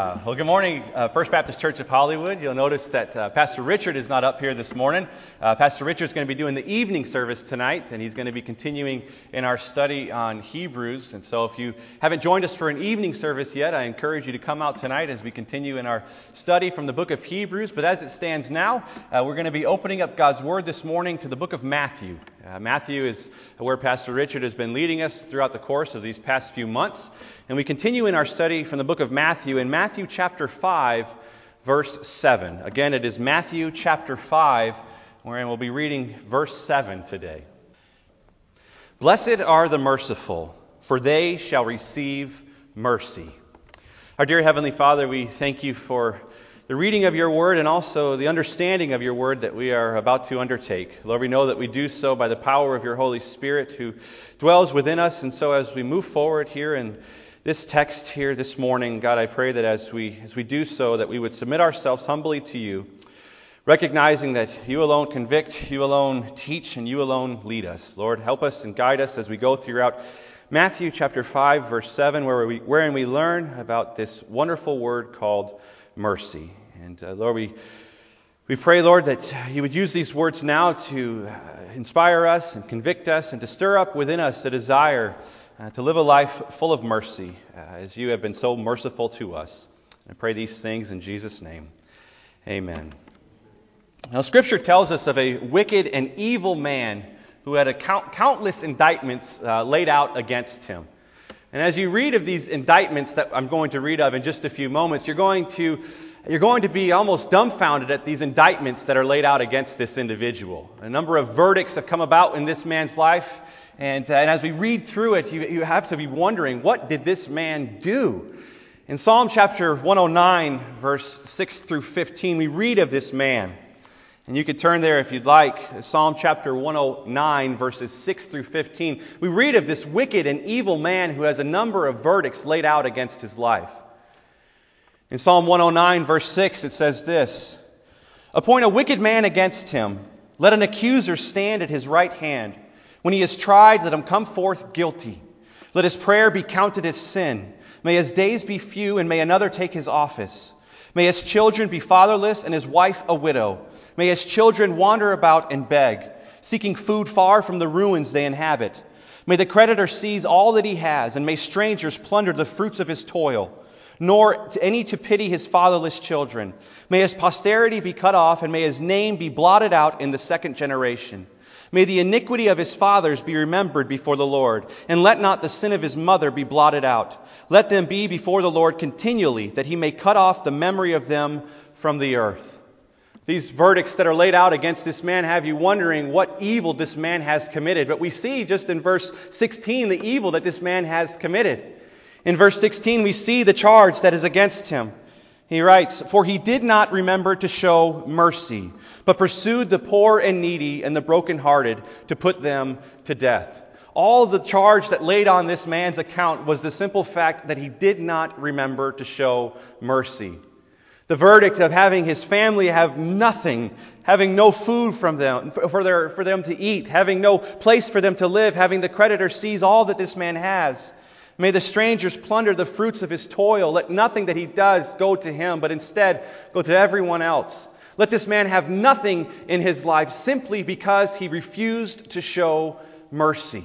Uh, well, good morning, uh, First Baptist Church of Hollywood. You'll notice that uh, Pastor Richard is not up here this morning. Uh, Pastor Richard is going to be doing the evening service tonight, and he's going to be continuing in our study on Hebrews. And so, if you haven't joined us for an evening service yet, I encourage you to come out tonight as we continue in our study from the book of Hebrews. But as it stands now, uh, we're going to be opening up God's Word this morning to the book of Matthew. Uh, Matthew is where Pastor Richard has been leading us throughout the course of these past few months. And we continue in our study from the book of Matthew in Matthew chapter 5, verse 7. Again, it is Matthew chapter 5, wherein we'll be reading verse 7 today. Blessed are the merciful, for they shall receive mercy. Our dear Heavenly Father, we thank you for the reading of your word and also the understanding of your word that we are about to undertake. Lord, we know that we do so by the power of your Holy Spirit who dwells within us. And so as we move forward here in this text here this morning, God, I pray that as we, as we do so, that we would submit ourselves humbly to you, recognizing that you alone convict, you alone teach, and you alone lead us. Lord, help us and guide us as we go throughout Matthew chapter 5, verse 7, where we, wherein we learn about this wonderful word called mercy. And uh, Lord, we, we pray, Lord, that you would use these words now to uh, inspire us and convict us and to stir up within us a desire uh, to live a life full of mercy uh, as you have been so merciful to us. I pray these things in Jesus' name. Amen. Now, Scripture tells us of a wicked and evil man who had count, countless indictments uh, laid out against him. And as you read of these indictments that I'm going to read of in just a few moments, you're going to you're going to be almost dumbfounded at these indictments that are laid out against this individual. A number of verdicts have come about in this man's life, and, uh, and as we read through it, you, you have to be wondering, what did this man do? In Psalm chapter 109, verse 6 through 15, we read of this man. And you could turn there if you'd like. Psalm chapter 109, verses 6 through 15. We read of this wicked and evil man who has a number of verdicts laid out against his life. In Psalm 109, verse 6, it says this Appoint a wicked man against him. Let an accuser stand at his right hand. When he is tried, let him come forth guilty. Let his prayer be counted as sin. May his days be few, and may another take his office. May his children be fatherless, and his wife a widow. May his children wander about and beg, seeking food far from the ruins they inhabit. May the creditor seize all that he has, and may strangers plunder the fruits of his toil nor to any to pity his fatherless children. May his posterity be cut off, and may his name be blotted out in the second generation. May the iniquity of his fathers be remembered before the Lord, and let not the sin of his mother be blotted out. Let them be before the Lord continually, that he may cut off the memory of them from the earth. These verdicts that are laid out against this man have you wondering what evil this man has committed. But we see just in verse 16 the evil that this man has committed. In verse 16, we see the charge that is against him. He writes, For he did not remember to show mercy, but pursued the poor and needy and the brokenhearted to put them to death. All the charge that laid on this man's account was the simple fact that he did not remember to show mercy. The verdict of having his family have nothing, having no food from them, for, their, for them to eat, having no place for them to live, having the creditor seize all that this man has. May the strangers plunder the fruits of his toil. Let nothing that he does go to him, but instead go to everyone else. Let this man have nothing in his life simply because he refused to show mercy.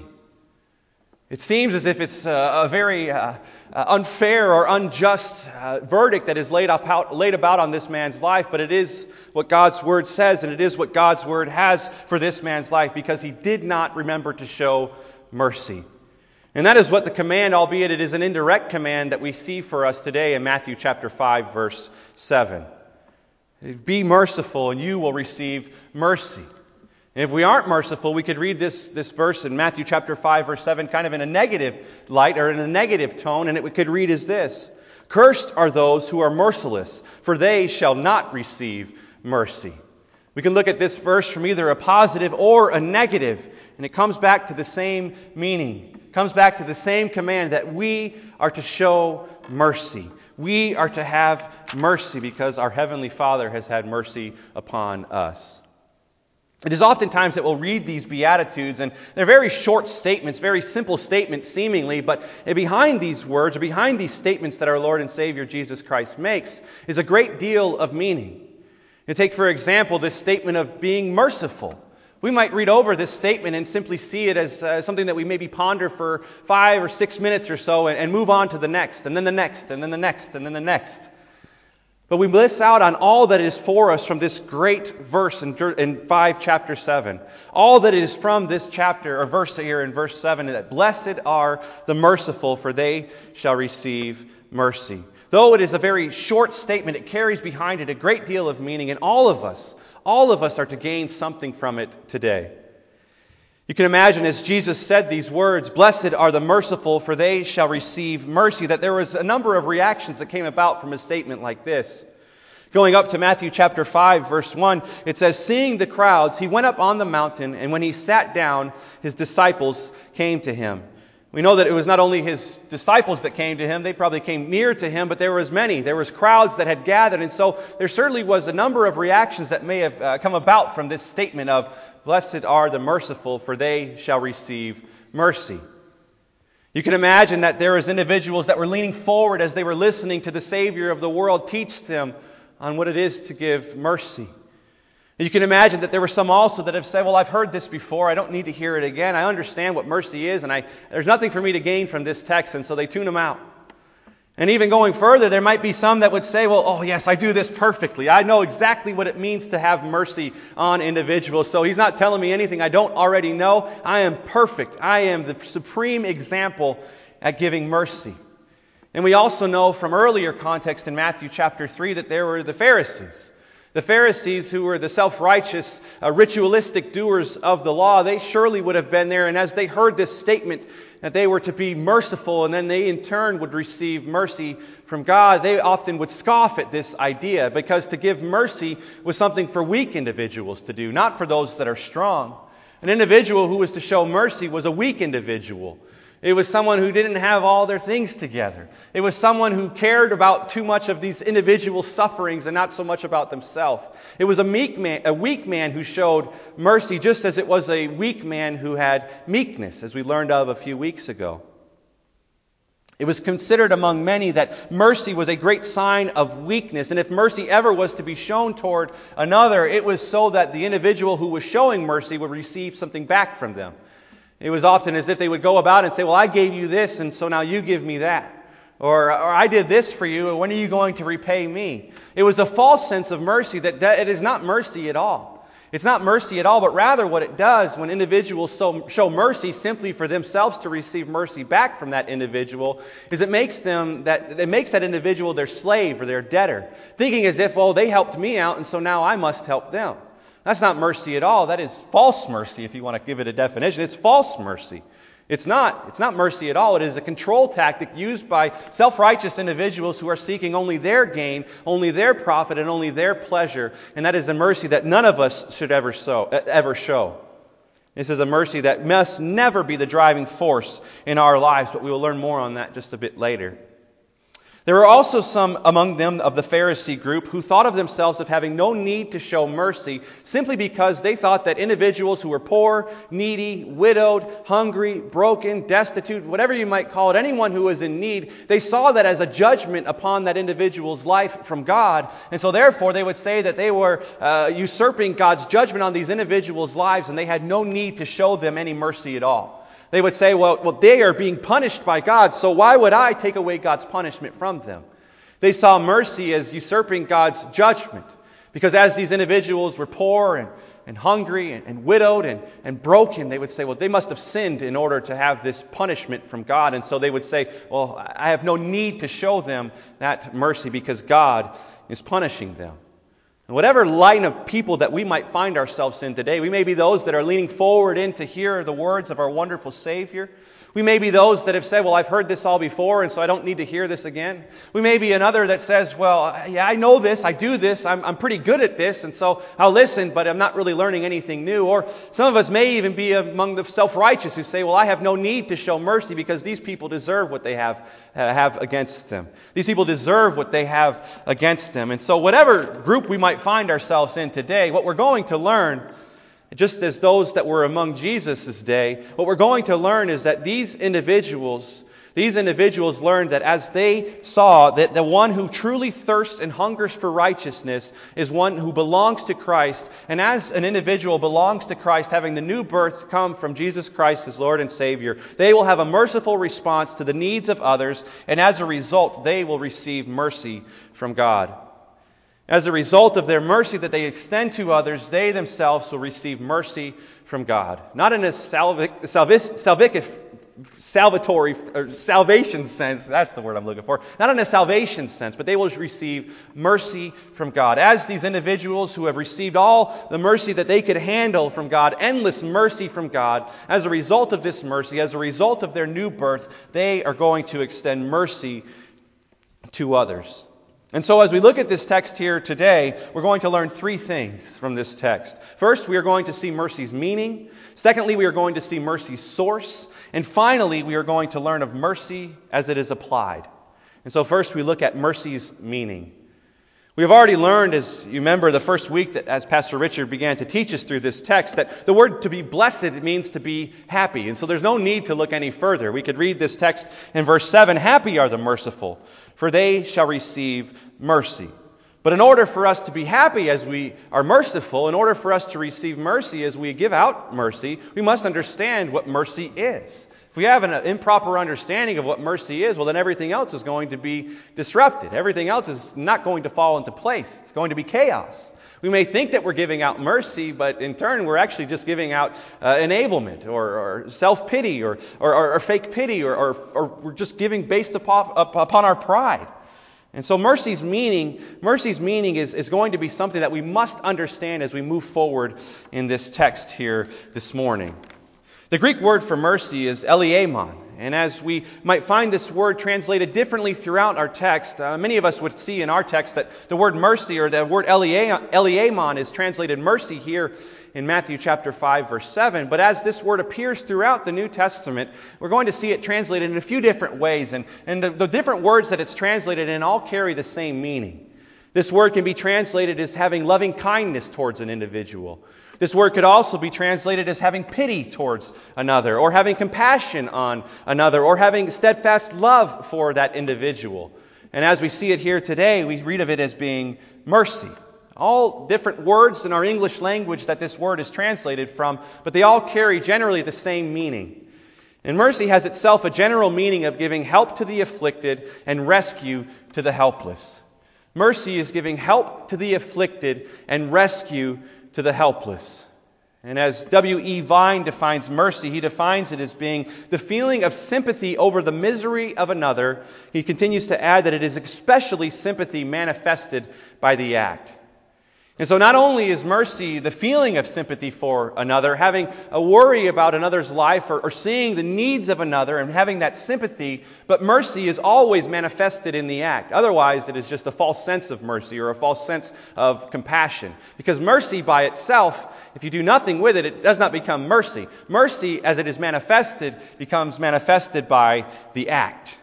It seems as if it's a, a very uh, uh, unfair or unjust uh, verdict that is laid, out, laid about on this man's life, but it is what God's word says, and it is what God's word has for this man's life because he did not remember to show mercy. And that is what the command, albeit it is an indirect command, that we see for us today in Matthew chapter 5, verse 7. Be merciful, and you will receive mercy. And if we aren't merciful, we could read this, this verse in Matthew chapter 5, verse 7, kind of in a negative light or in a negative tone, and it could read as this Cursed are those who are merciless, for they shall not receive mercy. We can look at this verse from either a positive or a negative, and it comes back to the same meaning comes back to the same command that we are to show mercy. We are to have mercy because our Heavenly Father has had mercy upon us. It is oftentimes that we'll read these Beatitudes, and they're very short statements, very simple statements seemingly, but behind these words, or behind these statements that our Lord and Savior Jesus Christ makes, is a great deal of meaning. Take, for example, this statement of being merciful. We might read over this statement and simply see it as uh, something that we maybe ponder for five or six minutes or so and, and move on to the next, and then the next, and then the next, and then the next. But we miss out on all that is for us from this great verse in, in 5 chapter 7. All that is from this chapter, or verse here in verse 7, that blessed are the merciful, for they shall receive mercy. Though it is a very short statement, it carries behind it a great deal of meaning, and all of us, all of us are to gain something from it today. You can imagine as Jesus said these words, Blessed are the merciful, for they shall receive mercy, that there was a number of reactions that came about from a statement like this. Going up to Matthew chapter 5, verse 1, it says, Seeing the crowds, he went up on the mountain, and when he sat down, his disciples came to him. We know that it was not only his disciples that came to him, they probably came near to him, but there was many. There was crowds that had gathered, and so there certainly was a number of reactions that may have uh, come about from this statement of, Blessed are the merciful, for they shall receive mercy. You can imagine that there was individuals that were leaning forward as they were listening to the Savior of the world teach them on what it is to give mercy. You can imagine that there were some also that have said, Well, I've heard this before. I don't need to hear it again. I understand what mercy is, and I, there's nothing for me to gain from this text, and so they tune them out. And even going further, there might be some that would say, well, oh, yes, I do this perfectly. I know exactly what it means to have mercy on individuals. So he's not telling me anything I don't already know. I am perfect. I am the supreme example at giving mercy. And we also know from earlier context in Matthew chapter 3 that there were the Pharisees. The Pharisees, who were the self righteous, uh, ritualistic doers of the law, they surely would have been there. And as they heard this statement, that they were to be merciful and then they in turn would receive mercy from God, they often would scoff at this idea because to give mercy was something for weak individuals to do, not for those that are strong. An individual who was to show mercy was a weak individual. It was someone who didn't have all their things together. It was someone who cared about too much of these individual sufferings and not so much about themselves. It was a meek man, a weak man who showed mercy, just as it was a weak man who had meekness, as we learned of a few weeks ago. It was considered among many that mercy was a great sign of weakness, and if mercy ever was to be shown toward another, it was so that the individual who was showing mercy would receive something back from them. It was often as if they would go about and say, Well, I gave you this, and so now you give me that. Or, or I did this for you, and when are you going to repay me? It was a false sense of mercy that, that it is not mercy at all. It's not mercy at all, but rather what it does when individuals so, show mercy simply for themselves to receive mercy back from that individual is it makes them that it makes that individual their slave or their debtor, thinking as if, oh, they helped me out, and so now I must help them. That's not mercy at all. That is false mercy, if you want to give it a definition. It's false mercy. It's not. It's not mercy at all. It is a control tactic used by self righteous individuals who are seeking only their gain, only their profit, and only their pleasure. And that is a mercy that none of us should ever, show, ever show. This is a mercy that must never be the driving force in our lives, but we will learn more on that just a bit later. There were also some among them of the Pharisee group who thought of themselves of having no need to show mercy simply because they thought that individuals who were poor, needy, widowed, hungry, broken, destitute, whatever you might call it, anyone who was in need, they saw that as a judgment upon that individual's life from God. And so therefore they would say that they were uh, usurping God's judgment on these individuals' lives and they had no need to show them any mercy at all. They would say, well, well, they are being punished by God, so why would I take away God's punishment from them? They saw mercy as usurping God's judgment. Because as these individuals were poor and, and hungry and, and widowed and, and broken, they would say, well, they must have sinned in order to have this punishment from God. And so they would say, well, I have no need to show them that mercy because God is punishing them. And whatever line of people that we might find ourselves in today, we may be those that are leaning forward in to hear the words of our wonderful Savior. We may be those that have said, Well, I've heard this all before, and so I don't need to hear this again. We may be another that says, Well, yeah, I know this, I do this, I'm, I'm pretty good at this, and so I'll listen, but I'm not really learning anything new. Or some of us may even be among the self righteous who say, Well, I have no need to show mercy because these people deserve what they have, uh, have against them. These people deserve what they have against them. And so, whatever group we might find ourselves in today, what we're going to learn just as those that were among Jesus' day, what we're going to learn is that these individuals these individuals learned that as they saw that the one who truly thirsts and hungers for righteousness is one who belongs to Christ, and as an individual belongs to Christ, having the new birth come from Jesus Christ as Lord and Savior, they will have a merciful response to the needs of others, and as a result, they will receive mercy from God. As a result of their mercy that they extend to others, they themselves will receive mercy from God. Not in a salvic, salvic, salvatory or salvation sense. That's the word I'm looking for. Not in a salvation sense, but they will receive mercy from God. As these individuals who have received all the mercy that they could handle from God, endless mercy from God, as a result of this mercy, as a result of their new birth, they are going to extend mercy to others. And so, as we look at this text here today, we're going to learn three things from this text. First, we are going to see mercy's meaning. Secondly, we are going to see mercy's source. And finally, we are going to learn of mercy as it is applied. And so, first, we look at mercy's meaning. We have already learned, as you remember, the first week that as Pastor Richard began to teach us through this text, that the word to be blessed means to be happy. And so there's no need to look any further. We could read this text in verse 7 Happy are the merciful, for they shall receive mercy. But in order for us to be happy as we are merciful, in order for us to receive mercy as we give out mercy, we must understand what mercy is. If we have an improper understanding of what mercy is, well, then everything else is going to be disrupted. Everything else is not going to fall into place. It's going to be chaos. We may think that we're giving out mercy, but in turn, we're actually just giving out uh, enablement or, or self pity or, or, or, fake pity or, or, we're just giving based upon, upon our pride. And so mercy's meaning, mercy's meaning is, is going to be something that we must understand as we move forward in this text here this morning. The Greek word for mercy is eleemon. And as we might find this word translated differently throughout our text, uh, many of us would see in our text that the word mercy or the word eleemon is translated mercy here in Matthew chapter 5 verse 7. But as this word appears throughout the New Testament, we're going to see it translated in a few different ways. And, and the, the different words that it's translated in all carry the same meaning. This word can be translated as having loving kindness towards an individual. This word could also be translated as having pity towards another, or having compassion on another, or having steadfast love for that individual. And as we see it here today, we read of it as being mercy. All different words in our English language that this word is translated from, but they all carry generally the same meaning. And mercy has itself a general meaning of giving help to the afflicted and rescue to the helpless. Mercy is giving help to the afflicted and rescue to the helpless. And as W.E. Vine defines mercy, he defines it as being the feeling of sympathy over the misery of another. He continues to add that it is especially sympathy manifested by the act. And so, not only is mercy the feeling of sympathy for another, having a worry about another's life or, or, seeing the needs of another and having that sympathy, but mercy is always manifested in the act. Otherwise, it is just a false sense of mercy or a false sense of compassion. Because mercy by itself, if you do nothing with it, it does not become mercy. Mercy, as it is manifested, becomes manifested by the act.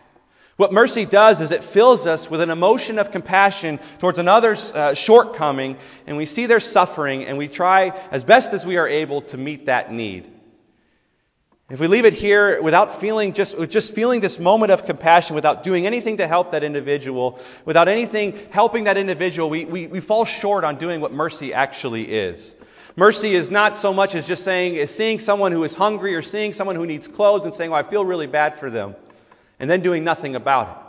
What mercy does is it fills us with an emotion of compassion towards another's uh, shortcoming, and we see their suffering, and we try as best as we are able to meet that need. If we leave it here without feeling just, just feeling this moment of compassion, without doing anything to help that individual, without anything helping that individual, we, we, we fall short on doing what mercy actually is. Mercy is not so much as just saying, seeing someone who is hungry or seeing someone who needs clothes and saying, oh, I feel really bad for them and then doing nothing about it.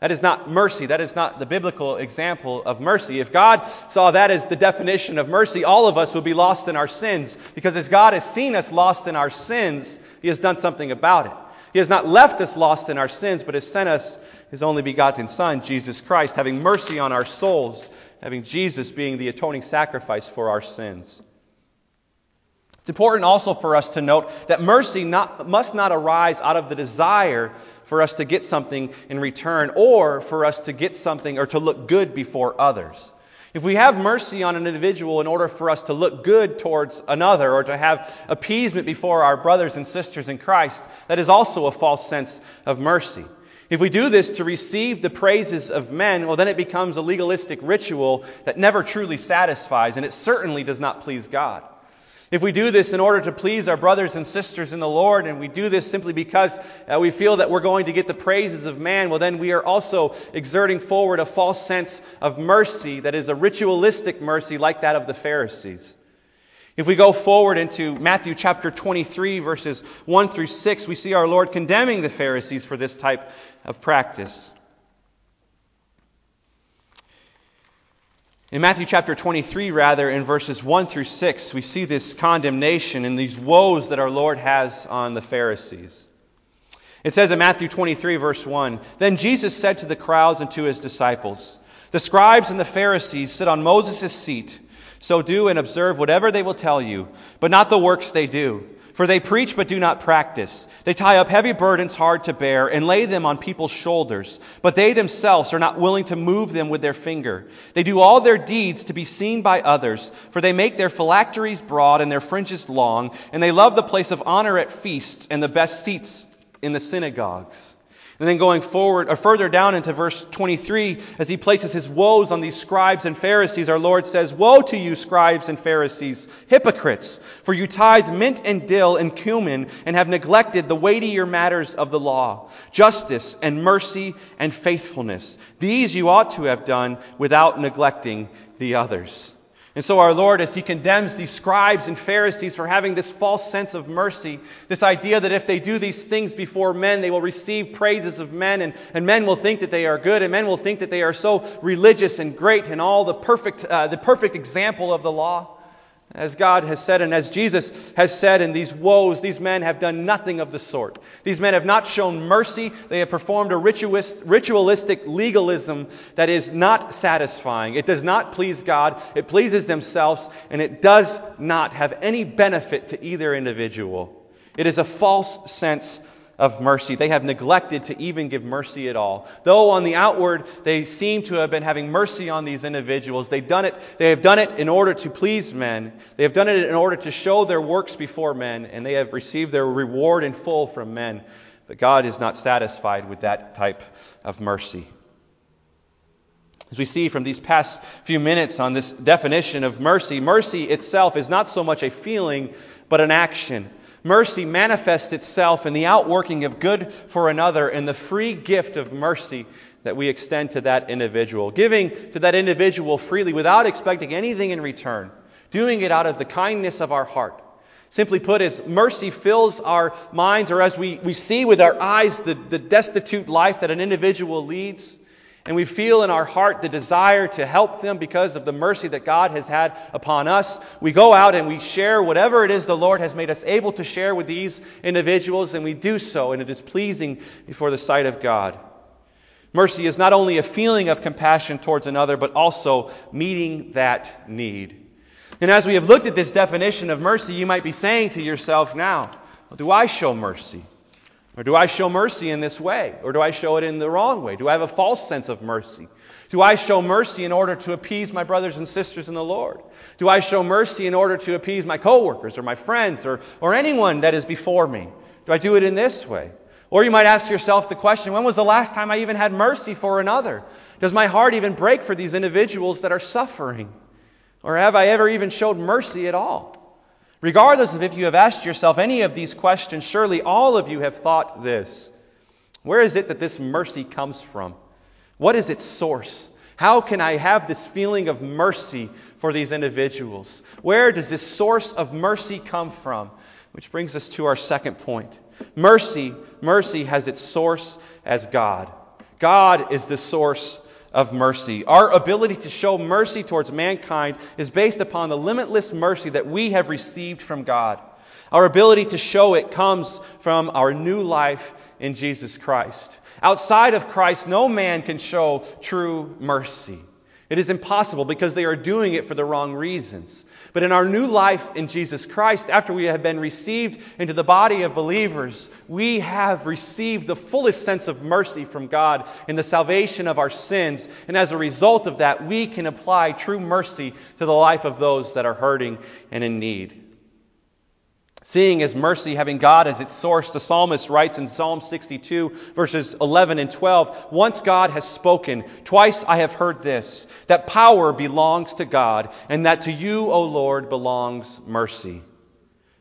That is not mercy. That is not the biblical example of mercy. If God saw that as the definition of mercy, all of us would be lost in our sins. Because as God has seen us lost in our sins, He has done something about it. He has not left us lost in our sins, but has sent us His only begotten Son, Jesus Christ, having mercy on our souls, having Jesus being the atoning sacrifice for our sins. It's important also for us to note that mercy not, must not arise out of the desire for us to get something in return or for us to get something or to look good before others. If we have mercy on an individual in order for us to look good towards another or to have appeasement before our brothers and sisters in Christ, that is also a false sense of mercy. If we do this to receive the praises of men, well, then it becomes a legalistic ritual that never truly satisfies, and it certainly does not please God. If we do this in order to please our brothers and sisters in the Lord, and we do this simply because uh, we feel that we're going to get the praises of man, well, then we are also exerting forward a false sense of mercy that is a ritualistic mercy like that of the Pharisees. If we go forward into Matthew chapter 23, verses 1 through 6, we see our Lord condemning the Pharisees for this type of practice. In Matthew chapter 23, rather, in verses 1 through 6, we see this condemnation and these woes that our Lord has on the Pharisees. It says in Matthew 23, verse 1 Then Jesus said to the crowds and to his disciples, The scribes and the Pharisees sit on Moses' seat. So do and observe whatever they will tell you, but not the works they do. For they preach but do not practice. They tie up heavy burdens hard to bear and lay them on people's shoulders, but they themselves are not willing to move them with their finger. They do all their deeds to be seen by others, for they make their phylacteries broad and their fringes long, and they love the place of honor at feasts and the best seats in the synagogues. And then going forward, or further down into verse 23, as he places his woes on these scribes and Pharisees, our Lord says, Woe to you, scribes and Pharisees, hypocrites! For you tithe mint and dill and cumin, and have neglected the weightier matters of the law justice and mercy and faithfulness. These you ought to have done without neglecting the others. And so, our Lord, as He condemns these scribes and Pharisees for having this false sense of mercy, this idea that if they do these things before men, they will receive praises of men, and, and men will think that they are good, and men will think that they are so religious and great and all the perfect, uh, the perfect example of the law. As God has said, and as Jesus has said in these woes, these men have done nothing of the sort. These men have not shown mercy. They have performed a ritualistic legalism that is not satisfying. It does not please God. It pleases themselves, and it does not have any benefit to either individual. It is a false sense of mercy. They have neglected to even give mercy at all. Though on the outward they seem to have been having mercy on these individuals, they've done it, they have done it in order to please men. They have done it in order to show their works before men, and they have received their reward in full from men. But God is not satisfied with that type of mercy. As we see from these past few minutes on this definition of mercy, mercy itself is not so much a feeling, but an action. Mercy manifests itself in the outworking of good for another and the free gift of mercy that we extend to that individual. Giving to that individual freely without expecting anything in return. Doing it out of the kindness of our heart. Simply put, as mercy fills our minds, or as we, we see with our eyes the, the destitute life that an individual leads, and we feel in our heart the desire to help them because of the mercy that God has had upon us. We go out and we share whatever it is the Lord has made us able to share with these individuals, and we do so, and it is pleasing before the sight of God. Mercy is not only a feeling of compassion towards another, but also meeting that need. And as we have looked at this definition of mercy, you might be saying to yourself now, well, do I show mercy? Or do I show mercy in this way? Or do I show it in the wrong way? Do I have a false sense of mercy? Do I show mercy in order to appease my brothers and sisters in the Lord? Do I show mercy in order to appease my coworkers or my friends or, or anyone that is before me? Do I do it in this way? Or you might ask yourself the question when was the last time I even had mercy for another? Does my heart even break for these individuals that are suffering? Or have I ever even showed mercy at all? Regardless of if you have asked yourself any of these questions, surely all of you have thought this Where is it that this mercy comes from? What is its source? How can I have this feeling of mercy for these individuals? Where does this source of mercy come from? Which brings us to our second point. Mercy, mercy has its source as God. God is the source of mercy. Our ability to show mercy towards mankind is based upon the limitless mercy that we have received from God. Our ability to show it comes from our new life in Jesus Christ. Outside of Christ, no man can show true mercy. It is impossible because they are doing it for the wrong reasons. But in our new life in Jesus Christ, after we have been received into the body of believers, we have received the fullest sense of mercy from God in the salvation of our sins. And as a result of that, we can apply true mercy to the life of those that are hurting and in need. Seeing as mercy, having God as its source, the psalmist writes in Psalm 62, verses 11 and 12 Once God has spoken, twice I have heard this, that power belongs to God, and that to you, O Lord, belongs mercy.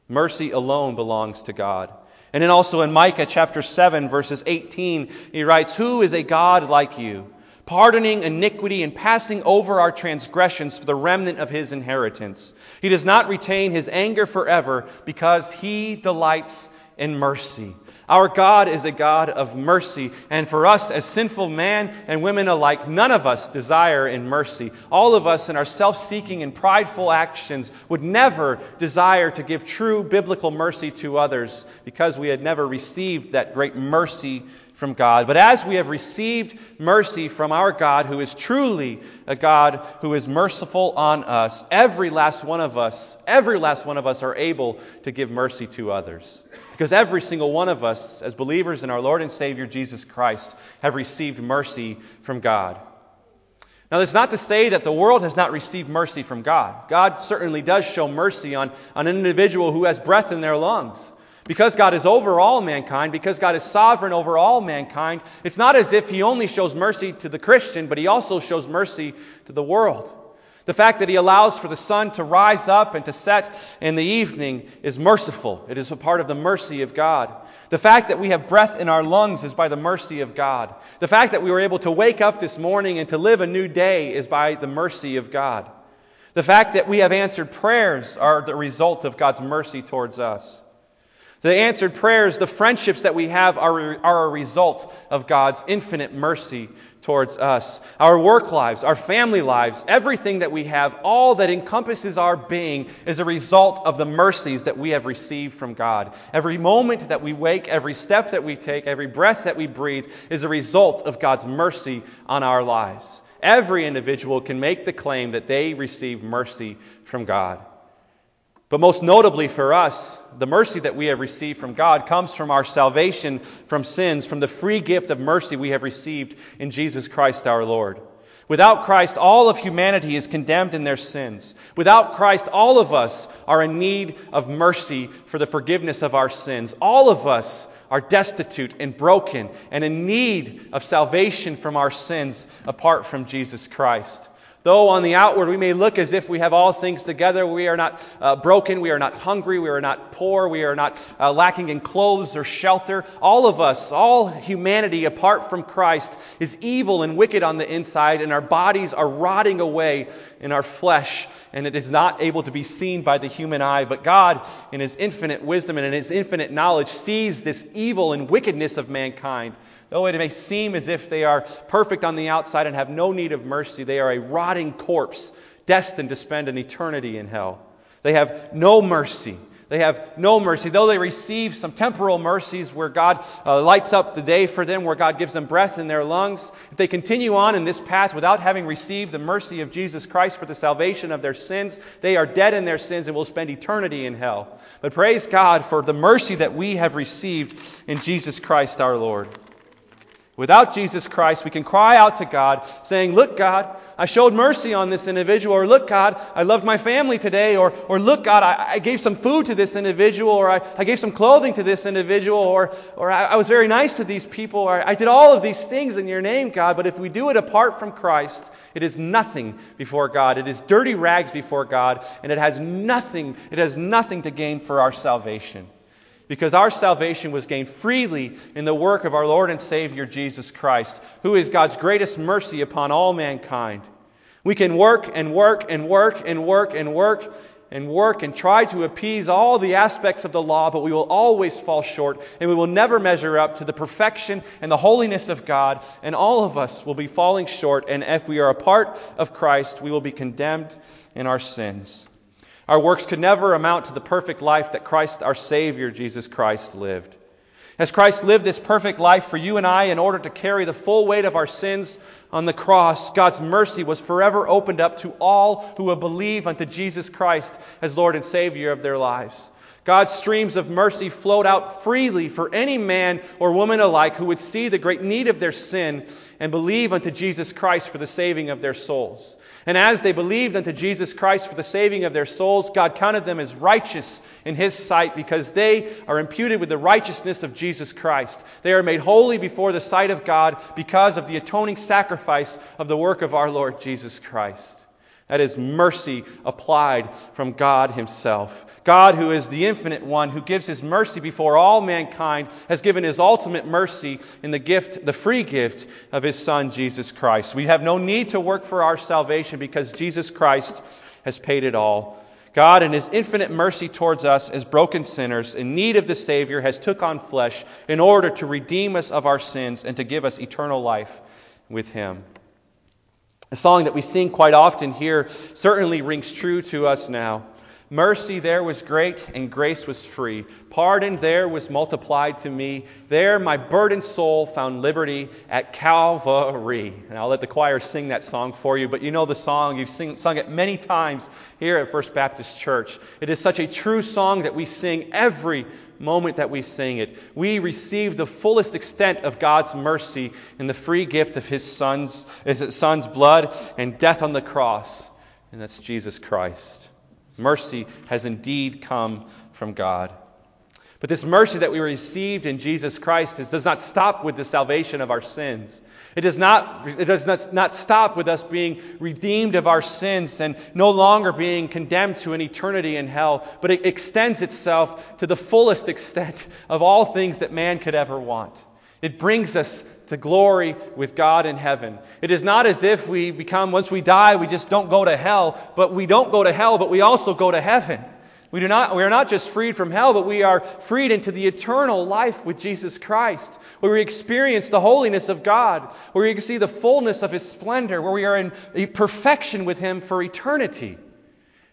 Mercy alone belongs to God. And then also in Micah chapter 7, verses 18, he writes, Who is a God like you, pardoning iniquity and passing over our transgressions for the remnant of his inheritance? He does not retain his anger forever because he delights in mercy. Our God is a God of mercy, and for us as sinful man and women alike, none of us desire in mercy. All of us in our self seeking and prideful actions would never desire to give true biblical mercy to others because we had never received that great mercy from God. But as we have received mercy from our God, who is truly a God who is merciful on us, every last one of us, every last one of us are able to give mercy to others. Because every single one of us, as believers in our Lord and Savior Jesus Christ, have received mercy from God. Now, that's not to say that the world has not received mercy from God. God certainly does show mercy on, on an individual who has breath in their lungs. Because God is over all mankind, because God is sovereign over all mankind, it's not as if He only shows mercy to the Christian, but He also shows mercy to the world. The fact that He allows for the sun to rise up and to set in the evening is merciful. It is a part of the mercy of God. The fact that we have breath in our lungs is by the mercy of God. The fact that we were able to wake up this morning and to live a new day is by the mercy of God. The fact that we have answered prayers are the result of God's mercy towards us. The answered prayers, the friendships that we have are, are a result of God's infinite mercy towards us. Our work lives, our family lives, everything that we have, all that encompasses our being is a result of the mercies that we have received from God. Every moment that we wake, every step that we take, every breath that we breathe is a result of God's mercy on our lives. Every individual can make the claim that they receive mercy from God. But most notably for us, the mercy that we have received from God comes from our salvation from sins, from the free gift of mercy we have received in Jesus Christ our Lord. Without Christ, all of humanity is condemned in their sins. Without Christ, all of us are in need of mercy for the forgiveness of our sins. All of us are destitute and broken and in need of salvation from our sins apart from Jesus Christ. Though on the outward we may look as if we have all things together, we are not uh, broken, we are not hungry, we are not poor, we are not uh, lacking in clothes or shelter. All of us, all humanity apart from Christ, is evil and wicked on the inside, and our bodies are rotting away in our flesh, and it is not able to be seen by the human eye. But God, in His infinite wisdom and in His infinite knowledge, sees this evil and wickedness of mankind Though it may seem as if they are perfect on the outside and have no need of mercy, they are a rotting corpse destined to spend an eternity in hell. They have no mercy. They have no mercy. Though they receive some temporal mercies where God uh, lights up the day for them, where God gives them breath in their lungs, if they continue on in this path without having received the mercy of Jesus Christ for the salvation of their sins, they are dead in their sins and will spend eternity in hell. But praise God for the mercy that we have received in Jesus Christ our Lord. Without Jesus Christ, we can cry out to God saying, Look, God, I showed mercy on this individual, or look, God, I loved my family today, or, or look, God, I, I gave some food to this individual, or I, I gave some clothing to this individual, or, or I, I was very nice to these people, or I did all of these things in your name, God. But if we do it apart from Christ, it is nothing before God. It is dirty rags before God, and it has nothing, it has nothing to gain for our salvation because our salvation was gained freely in the work of our Lord and Savior Jesus Christ, who is God's greatest mercy upon all mankind. We can work and work and work and work and work and work and try to appease all the aspects of the law, but we will always fall short and we will never measure up to the perfection and the holiness of God, and all of us will be falling short. And if we are a part of Christ, we will be condemned in our sins. Our works could never amount to the perfect life that Christ, our Savior, Jesus Christ, lived. As Christ lived this perfect life for you and I in order to carry the full weight of our sins on the cross, God's mercy was forever opened up to all who will believe unto Jesus Christ as Lord and Savior of their lives. God's streams of mercy flowed out freely for any man or woman alike who would see the great need of their sin and believe unto Jesus Christ for the saving of their souls. And as they believed unto Jesus Christ for the saving of their souls, God counted them as righteous in His sight because they are imputed with the righteousness of Jesus Christ. They are made holy before the sight of God because of the atoning sacrifice of the work of our Lord Jesus Christ. That is mercy applied from God Himself. God, who is the infinite one, who gives His mercy before all mankind, has given His ultimate mercy in the gift, the free gift of His Son, Jesus Christ. We have no need to work for our salvation because Jesus Christ has paid it all. God, in His infinite mercy towards us as broken sinners in need of the Savior, has took on flesh in order to redeem us of our sins and to give us eternal life with Him. A song that we sing quite often here certainly rings true to us now. Mercy there was great and grace was free. Pardon there was multiplied to me. There my burdened soul found liberty at Calvary. And I'll let the choir sing that song for you, but you know the song. You've sing, sung it many times here at First Baptist Church. It is such a true song that we sing every moment that we sing it, we receive the fullest extent of God's mercy in the free gift of His Son's, His Son's blood and death on the cross, and that's Jesus Christ. Mercy has indeed come from God. But this mercy that we received in Jesus Christ is, does not stop with the salvation of our sins. It does, not, it does not, not stop with us being redeemed of our sins and no longer being condemned to an eternity in hell, but it extends itself to the fullest extent of all things that man could ever want. It brings us to glory with God in heaven. It is not as if we become, once we die, we just don't go to hell, but we don't go to hell, but we also go to heaven. We, do not, we are not just freed from hell, but we are freed into the eternal life with Jesus Christ, where we experience the holiness of God, where we can see the fullness of His splendor, where we are in perfection with Him for eternity.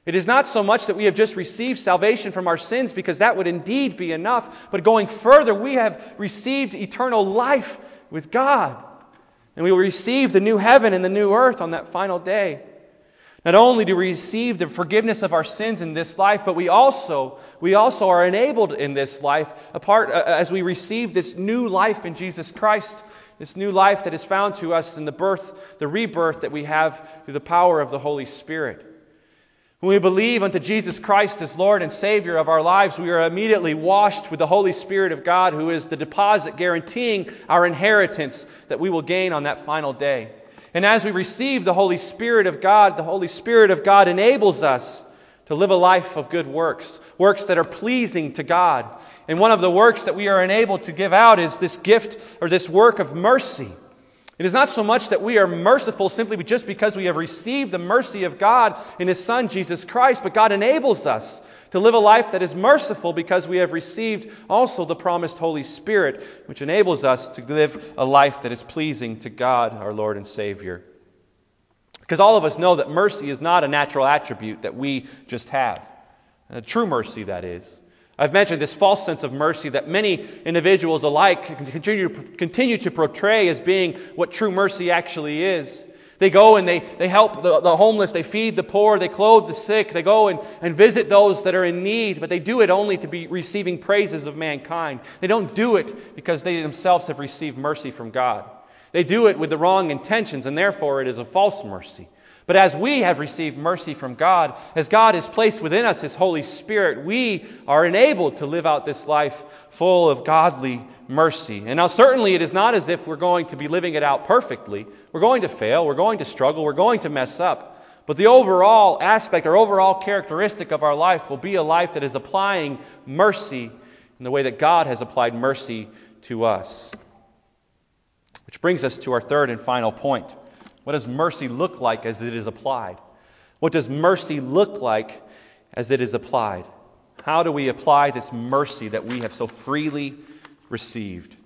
It is not so much that we have just received salvation from our sins, because that would indeed be enough, but going further, we have received eternal life with God. And we will receive the new heaven and the new earth on that final day. Not only do we receive the forgiveness of our sins in this life, but we also, we also are enabled in this life, apart, uh, as we receive this new life in Jesus Christ, this new life that is found to us in the birth, the rebirth that we have through the power of the Holy Spirit. When we believe unto Jesus Christ as Lord and Savior of our lives, we are immediately washed with the Holy Spirit of God, who is the deposit guaranteeing our inheritance that we will gain on that final day. And as we receive the Holy Spirit of God, the Holy Spirit of God enables us to live a life of good works, works that are pleasing to God. And one of the works that we are enabled to give out is this gift or this work of mercy. It is not so much that we are merciful simply just because we have received the mercy of God in His Son, Jesus Christ, but God enables us to live a life that is merciful because we have received also the promised Holy Spirit, which enables us to live a life that is pleasing to God, our Lord and Savior. Because all of us know that mercy is not a natural attribute that we just have. A true mercy, that is. I've mentioned this false sense of mercy that many individuals alike continue, continue to portray as being what true mercy actually is. They go and they, they help the, the homeless, they feed the poor, they clothe the sick, they go and, and visit those that are in need, but they do it only to be receiving praises of mankind. They don't do it because they themselves have received mercy from God. They do it with the wrong intentions, and therefore it is a false mercy. But as we have received mercy from God, as God has placed within us His Holy Spirit, we are enabled to live out this life full of godly mercy. And now, certainly, it is not as if we're going to be living it out perfectly. We're going to fail, we're going to struggle, we're going to mess up. But the overall aspect or overall characteristic of our life will be a life that is applying mercy in the way that God has applied mercy to us. Which brings us to our third and final point. What does mercy look like as it is applied? What does mercy look like as it is applied? How do we apply this mercy that we have so freely received?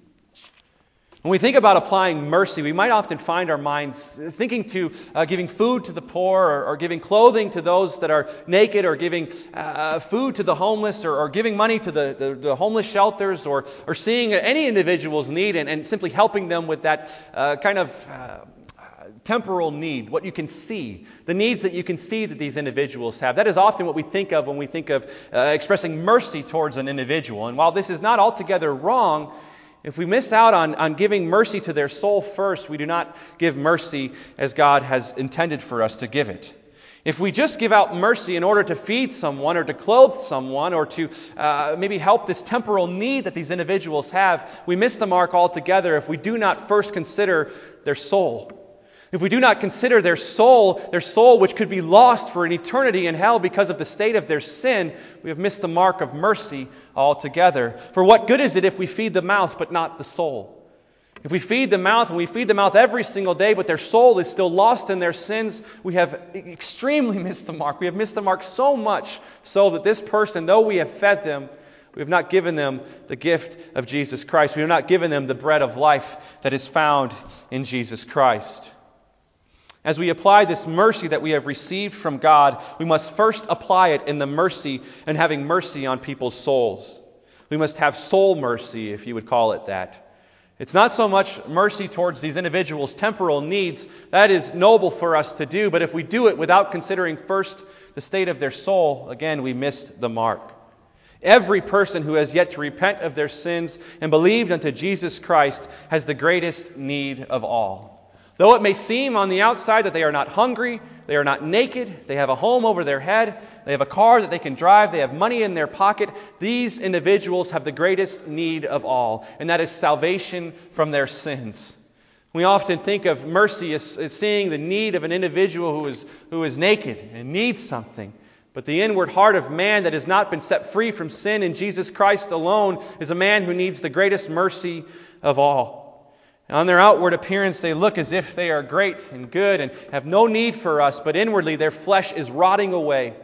When we think about applying mercy, we might often find our minds thinking to uh, giving food to the poor, or, or, giving clothing to those that are naked, or giving uh, food to the homeless, or, or giving money to the, the, the, homeless shelters, or, or seeing any individual's need and, and simply helping them with that uh, kind of uh, temporal need, what you can see, the needs that you can see that these individuals have. That is often what we think of when we think of uh, expressing mercy towards an individual. And while this is not altogether wrong, if we miss out on, on giving mercy to their soul first, we do not give mercy as God has intended for us to give it. If we just give out mercy in order to feed someone or to clothe someone or to uh, maybe help this temporal need that these individuals have, we miss the mark altogether if we do not first consider their soul. If we do not consider their soul, their soul which could be lost for an eternity in hell because of the state of their sin, we have missed the mark of mercy altogether. For what good is it if we feed the mouth but not the soul? If we feed the mouth and we feed the mouth every single day, but their soul is still lost in their sins, we have extremely missed the mark. We have missed the mark so much so that this person, though we have fed them, we have not given them the gift of Jesus Christ. We have not given them the bread of life that is found in Jesus Christ. As we apply this mercy that we have received from God, we must first apply it in the mercy and having mercy on people's souls. We must have soul mercy, if you would call it that. It's not so much mercy towards these individuals' temporal needs. That is noble for us to do. But if we do it without considering first the state of their soul, again, we miss the mark. Every person who has yet to repent of their sins and believed unto Jesus Christ has the greatest need of all. Though it may seem on the outside that they are not hungry, they are not naked, they have a home over their head, they have a car that they can drive, they have money in their pocket, these individuals have the greatest need of all, and that is salvation from their sins. We often think of mercy as, as seeing the need of an individual who is, who is naked and needs something. But the inward heart of man that has not been set free from sin in Jesus Christ alone is a man who needs the greatest mercy of all. On their outward appearance, they look as if they are great and good and have no need for us, but inwardly their flesh is rotting away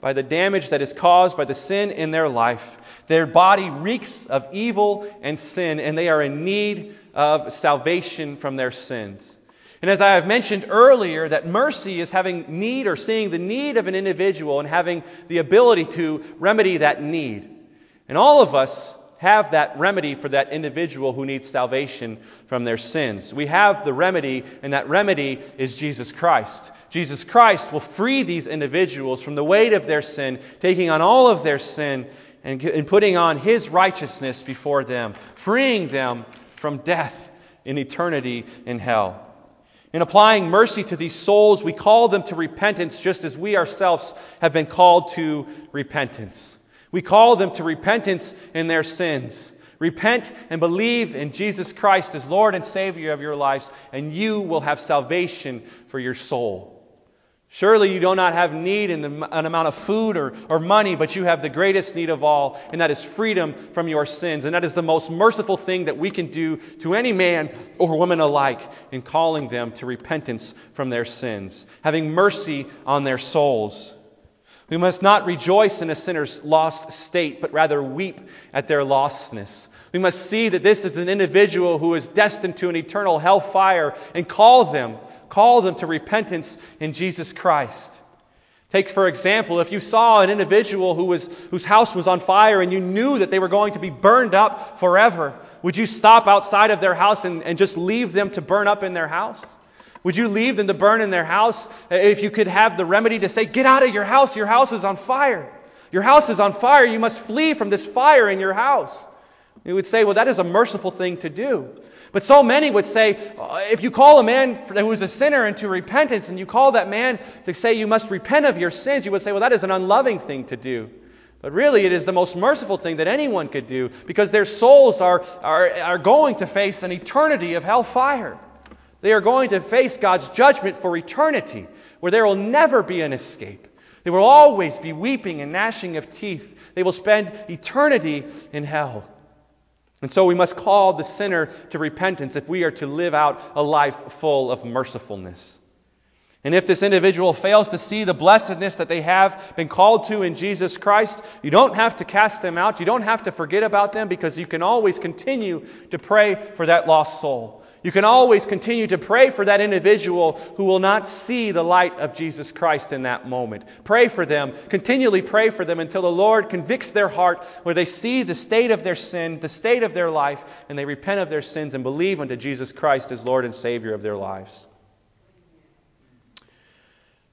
by the damage that is caused by the sin in their life. Their body reeks of evil and sin, and they are in need of salvation from their sins. And as I have mentioned earlier, that mercy is having need or seeing the need of an individual and having the ability to remedy that need. And all of us have that remedy for that individual who needs salvation from their sins. We have the remedy, and that remedy is Jesus Christ. Jesus Christ will free these individuals from the weight of their sin, taking on all of their sin and, and putting on His righteousness before them, freeing them from death in eternity in hell. In applying mercy to these souls, we call them to repentance just as we ourselves have been called to repentance. We call them to repentance in their sins. Repent and believe in Jesus Christ as Lord and Savior of your lives, and you will have salvation for your soul. Surely you do not have need in an amount of food or, or money, but you have the greatest need of all, and that is freedom from your sins. And that is the most merciful thing that we can do to any man or woman alike in calling them to repentance from their sins, having mercy on their souls. We must not rejoice in a sinner's lost state, but rather weep at their lostness. We must see that this is an individual who is destined to an eternal hellfire and call them, call them to repentance in Jesus Christ. Take, for example, if you saw an individual who was, whose house was on fire and you knew that they were going to be burned up forever, would you stop outside of their house and, and just leave them to burn up in their house? Would you leave them to burn in their house if you could have the remedy to say, Get out of your house, your house is on fire? Your house is on fire, you must flee from this fire in your house. You would say, Well, that is a merciful thing to do. But so many would say, uh, if you call a man who is a sinner into repentance and you call that man to say you must repent of your sins, you would say, well, that is an unloving thing to do. But really, it is the most merciful thing that anyone could do because their souls are, are, are going to face an eternity of hellfire. They are going to face God's judgment for eternity, where there will never be an escape. They will always be weeping and gnashing of teeth. They will spend eternity in hell. And so we must call the sinner to repentance if we are to live out a life full of mercifulness. And if this individual fails to see the blessedness that they have been called to in Jesus Christ, you don't have to cast them out. You don't have to forget about them because you can always continue to pray for that lost soul. You can always continue to pray for that individual who will not see the light of Jesus Christ in that moment. Pray for them. Continually pray for them until the Lord convicts their heart where they see the state of their sin, the state of their life, and they repent of their sins and believe unto Jesus Christ as Lord and Savior of their lives.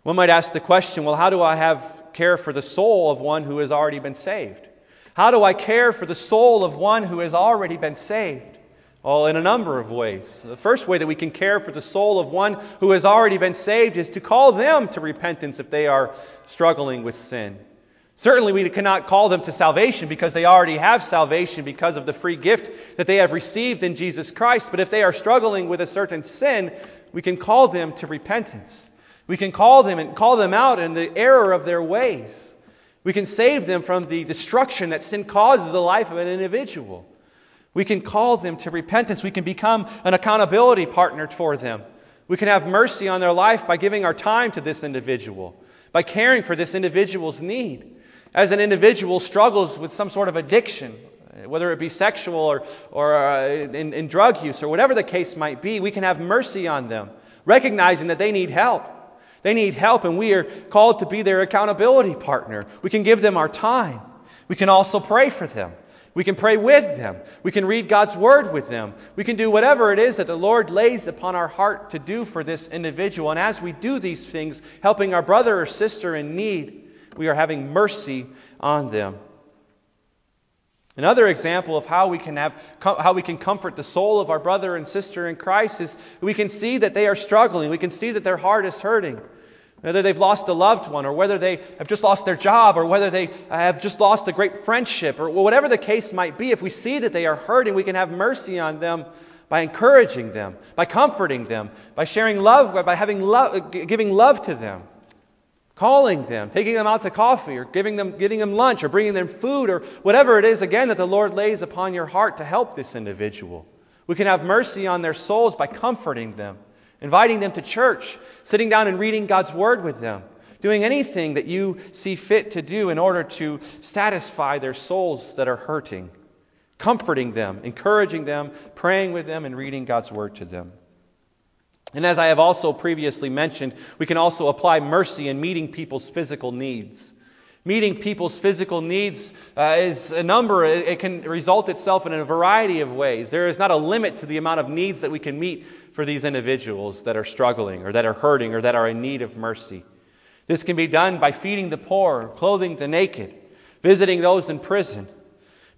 One might ask the question well, how do I have care for the soul of one who has already been saved? How do I care for the soul of one who has already been saved? Well, in a number of ways. The first way that we can care for the soul of one who has already been saved is to call them to repentance if they are struggling with sin. Certainly, we cannot call them to salvation because they already have salvation because of the free gift that they have received in Jesus Christ. But if they are struggling with a certain sin, We can call them to repentance. We can call them and call them out in the error of their ways. We can save them from the destruction that sin causes the life of an individual. We can call them to repentance. We can become an accountability partner for them. We can have mercy on their life by giving our time to this individual, by caring for this individual's need. As an individual struggles with some sort of addiction, whether it be sexual or, or uh, in, in drug use or whatever the case might be, we can have mercy on them, recognizing that they need help. They need help, and we are called to be their accountability partner. We can give them our time. We can also pray for them. We can pray with them. We can read God's Word with them. We can do whatever it is that the Lord lays upon our heart to do for this individual. And as we do these things, helping our brother or sister in need, we are having mercy on them. Another example of how we can have how we can comfort the soul of our brother and sister in Christ is we can see that they are struggling. We can see that their heart is hurting whether they've lost a loved one, or whether they have just lost their job, or whether they have just lost a great friendship, or whatever the case might be, if we see that they are hurting, we can have mercy on them by encouraging them, by comforting them, by sharing love, by having love, giving love to them, calling them, taking them out to coffee, or giving them, getting them lunch, or bringing them food, or whatever it is, again, that the Lord lays upon your heart to help this individual. We can have mercy on their souls by comforting them inviting them to church, sitting down and reading God's Word with them, doing anything that you see fit to do in order to satisfy their souls that are hurting, comforting them, encouraging them, praying with them, and reading God's Word to them. And as I have also previously mentioned, we can also apply mercy in meeting people's physical needs. Meeting people's physical needs uh, is a number, it can result itself in a variety of ways. There is not a limit to the amount of needs that we can meet for these individuals that are struggling or that are hurting or that are in need of mercy. This can be done by feeding the poor, clothing the naked, visiting those in prison,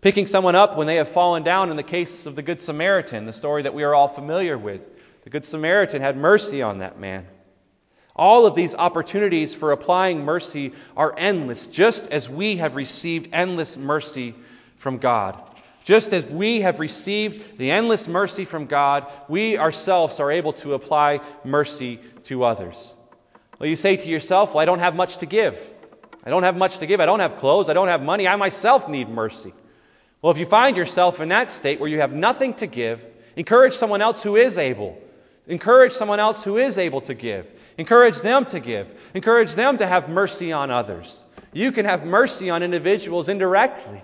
picking someone up when they have fallen down in the case of the Good Samaritan, the story that we are all familiar with. The Good Samaritan had mercy on that man. All of these opportunities for applying mercy are endless, just as we have received endless mercy from God. Just as we have received the endless mercy from God, we ourselves are able to apply mercy to others. Well, you say to yourself, Well, I don't have much to give. I don't have much to give. I don't have clothes. I don't have money. I myself need mercy. Well, if you find yourself in that state where you have nothing to give, encourage someone else who is able. Encourage someone else who is able to give. Encourage them to give. Encourage them to have mercy on others. You can have mercy on individuals indirectly.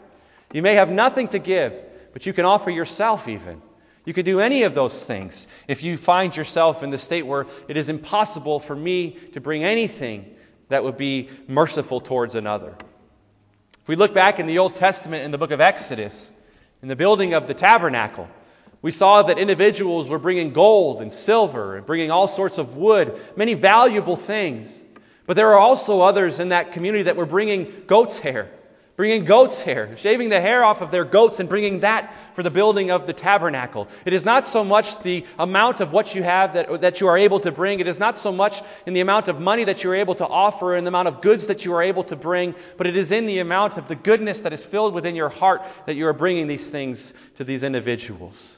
You may have nothing to give, but you can offer yourself even. You can do any of those things if you find yourself in the state where it is impossible for me to bring anything that would be merciful towards another. If we look back in the Old Testament in the book of Exodus, in the building of the tabernacle, we saw that individuals were bringing gold and silver and bringing all sorts of wood, many valuable things. But there are also others in that community that were bringing goat's hair, bringing goat's hair, shaving the hair off of their goats and bringing that for the building of the tabernacle. It is not so much the amount of what you have that, that you are able to bring. It is not so much in the amount of money that you are able to offer and the amount of goods that you are able to bring, but it is in the amount of the goodness that is filled within your heart that you are bringing these things to these individuals.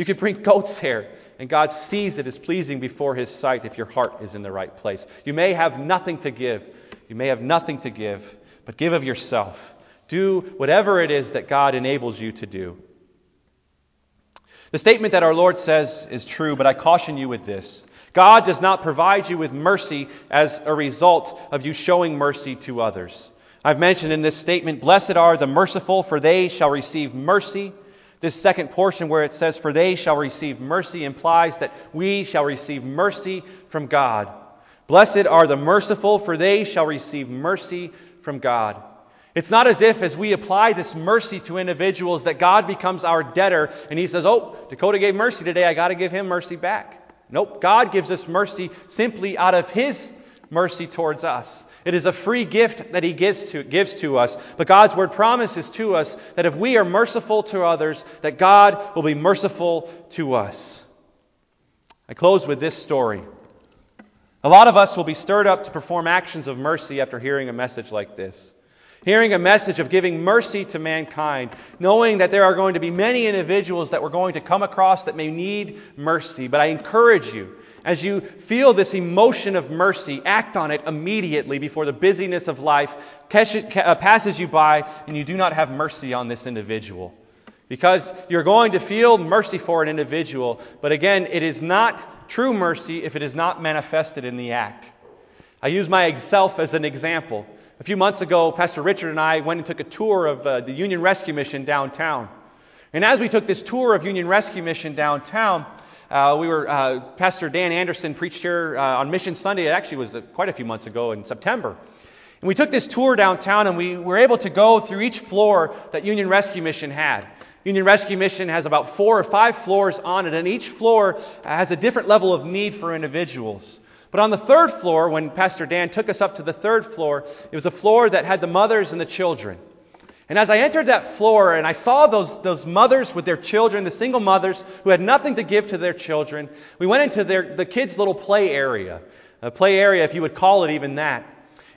You could bring goat's hair, and God sees it as pleasing before His sight if your heart is in the right place. You may have nothing to give. You may have nothing to give, but give of yourself. Do whatever it is that God enables you to do. The statement that our Lord says is true, but I caution you with this. God does not provide you with mercy as a result of you showing mercy to others. I've mentioned in this statement, Blessed are the merciful, for they shall receive mercy. This second portion where it says, For they shall receive mercy, implies that we shall receive mercy from God. Blessed are the merciful, for they shall receive mercy from God. It's not as if, as we apply this mercy to individuals, that God becomes our debtor and he says, Oh, Dakota gave mercy today, I got to give him mercy back. Nope, God gives us mercy simply out of his mercy towards us. It is a free gift that He gives to, gives to us. But God's Word promises to us that if we are merciful to others, that God will be merciful to us. I close with this story. A lot of us will be stirred up to perform actions of mercy after hearing a message like this. Hearing a message of giving mercy to mankind, knowing that there are going to be many individuals that we're going to come across that may need mercy. But I encourage you As you feel this emotion of mercy, act on it immediately before the busyness of life uh, passes you by and you do not have mercy on this individual. Because you're going to feel mercy for an individual, but again, it is not true mercy if it is not manifested in the act. I use myself as an example. A few months ago, Pastor Richard and I went and took a tour of uh, the Union Rescue Mission downtown. And as we took this tour of Union Rescue Mission downtown, uh, we were uh, Pastor Dan Anderson preached here uh, on Mission Sunday. It actually was uh, quite a few months ago in September. And we took this tour downtown, and we were able to go through each floor that Union Rescue Mission had. Union Rescue Mission has about four or five floors on it, and each floor has a different level of need for individuals. But on the third floor, when Pastor Dan took us up to the third floor, it was a floor that had the mothers and the children. And as I entered that floor and I saw those, those mothers with their children, the single mothers who had nothing to give to their children, we went into their, the kids' little play area. A play area, if you would call it even that.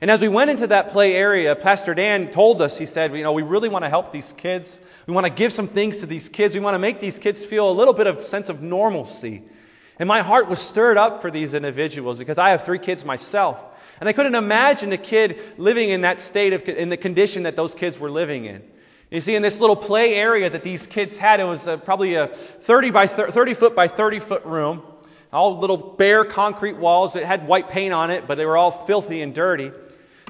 And as we went into that play area, Pastor Dan told us, he said, you know, we really want to help these kids. We want to give some things to these kids. We want to make these kids feel a little bit of sense of normalcy. And my heart was stirred up for these individuals because I have three kids myself. And I couldn't imagine a kid living in that state of, in the condition that those kids were living in. You see, in this little play area that these kids had, it was a, probably a 30 by 30, 30 foot by 30 foot room, all little bare concrete walls. It had white paint on it, but they were all filthy and dirty.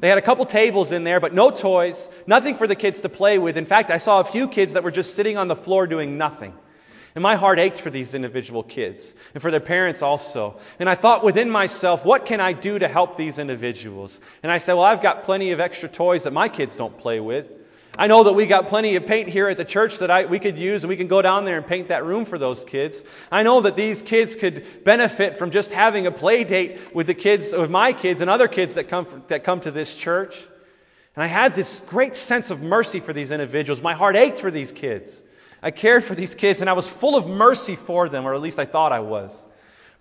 They had a couple tables in there, but no toys, nothing for the kids to play with. In fact, I saw a few kids that were just sitting on the floor doing nothing. And my heart ached for these individual kids and for their parents also. And I thought within myself, what can I do to help these individuals? And I said, well, I've got plenty of extra toys that my kids don't play with. I know that we got plenty of paint here at the church that I, we could use, and we can go down there and paint that room for those kids. I know that these kids could benefit from just having a play date with the kids, with my kids and other kids that come, that come to this church. And I had this great sense of mercy for these individuals. My heart ached for these kids. I cared for these kids and I was full of mercy for them, or at least I thought I was.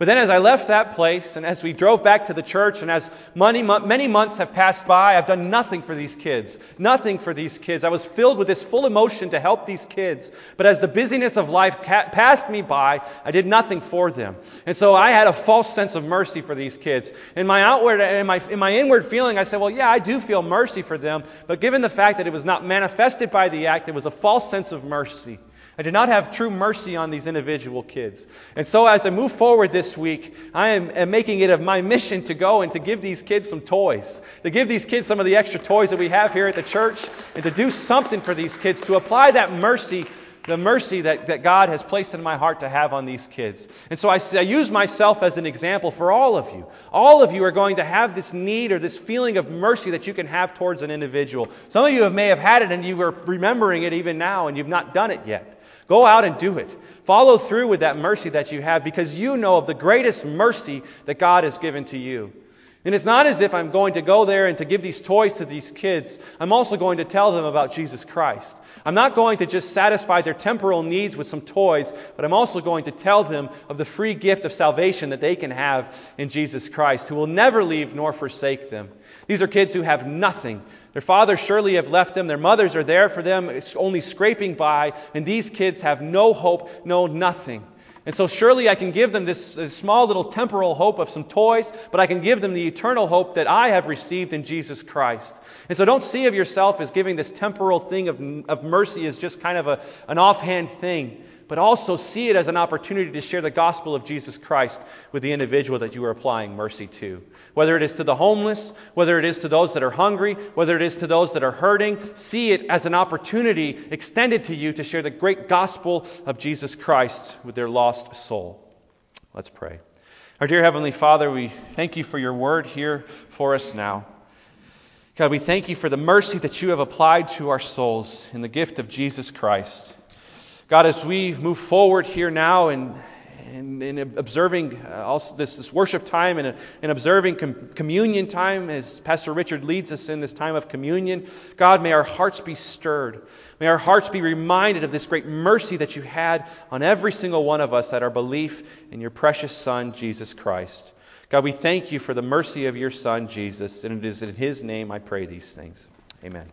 But then as I left that place and as we drove back to the church and as many, many months have passed by, I've done nothing for these kids. Nothing for these kids. I was filled with this full emotion to help these kids. But as the busyness of life ca- passed me by, I did nothing for them. And so I had a false sense of mercy for these kids. In my outward, in my, in my inward feeling, I said, well, yeah, I do feel mercy for them. But given the fact that it was not manifested by the act, it was a false sense of mercy. I did not have true mercy on these individual kids. And so as I move forward this week, I am, am, making it of my mission to go and to give these kids some toys, to give these kids some of the extra toys that we have here at the church, and to do something for these kids, to apply that mercy, the mercy that, that God has placed in my heart to have on these kids. And so I, I use myself as an example for all of you. All of you are going to have this need or this feeling of mercy that you can have towards an individual. Some of you have, may have had it and you are remembering it even now and you've not done it yet. Go out and do it. Follow through with that mercy that you have because you know of the greatest mercy that God has given to you. And it's not as if I'm going to go there and to give these toys to these kids. I'm also going to tell them about Jesus Christ. I'm not going to just satisfy their temporal needs with some toys, but I'm also going to tell them of the free gift of salvation that they can have in Jesus Christ, who will never leave nor forsake them. These are kids who have nothing, their fathers surely have left them. Their mothers are there for them, it's only scraping by. And these kids have no hope, no nothing. And so surely I can give them this, this, small little temporal hope of some toys, but I can give them the eternal hope that I have received in Jesus Christ. And so don't see of yourself as giving this temporal thing of, of mercy as just kind of a, an offhand thing but also see it as an opportunity to share the gospel of Jesus Christ with the individual that you are applying mercy to. Whether it is to the homeless, whether it is to those that are hungry, whether it is to those that are hurting, see it as an opportunity extended to you to share the great gospel of Jesus Christ with their lost soul. Let's pray. Our dear Heavenly Father, we thank you for your word here for us now. God, we thank you for the mercy that you have applied to our souls in the gift of Jesus Christ. God, as we move forward here now and in, in, observing uh, also this, this, worship time and, in observing com- communion time as Pastor Richard leads us in this time of communion, God, may our hearts be stirred. May our hearts be reminded of this great mercy that you had on every single one of us at our belief in your precious Son, Jesus Christ. God, we thank you for the mercy of your Son, Jesus, and it is in his name I pray these things. Amen.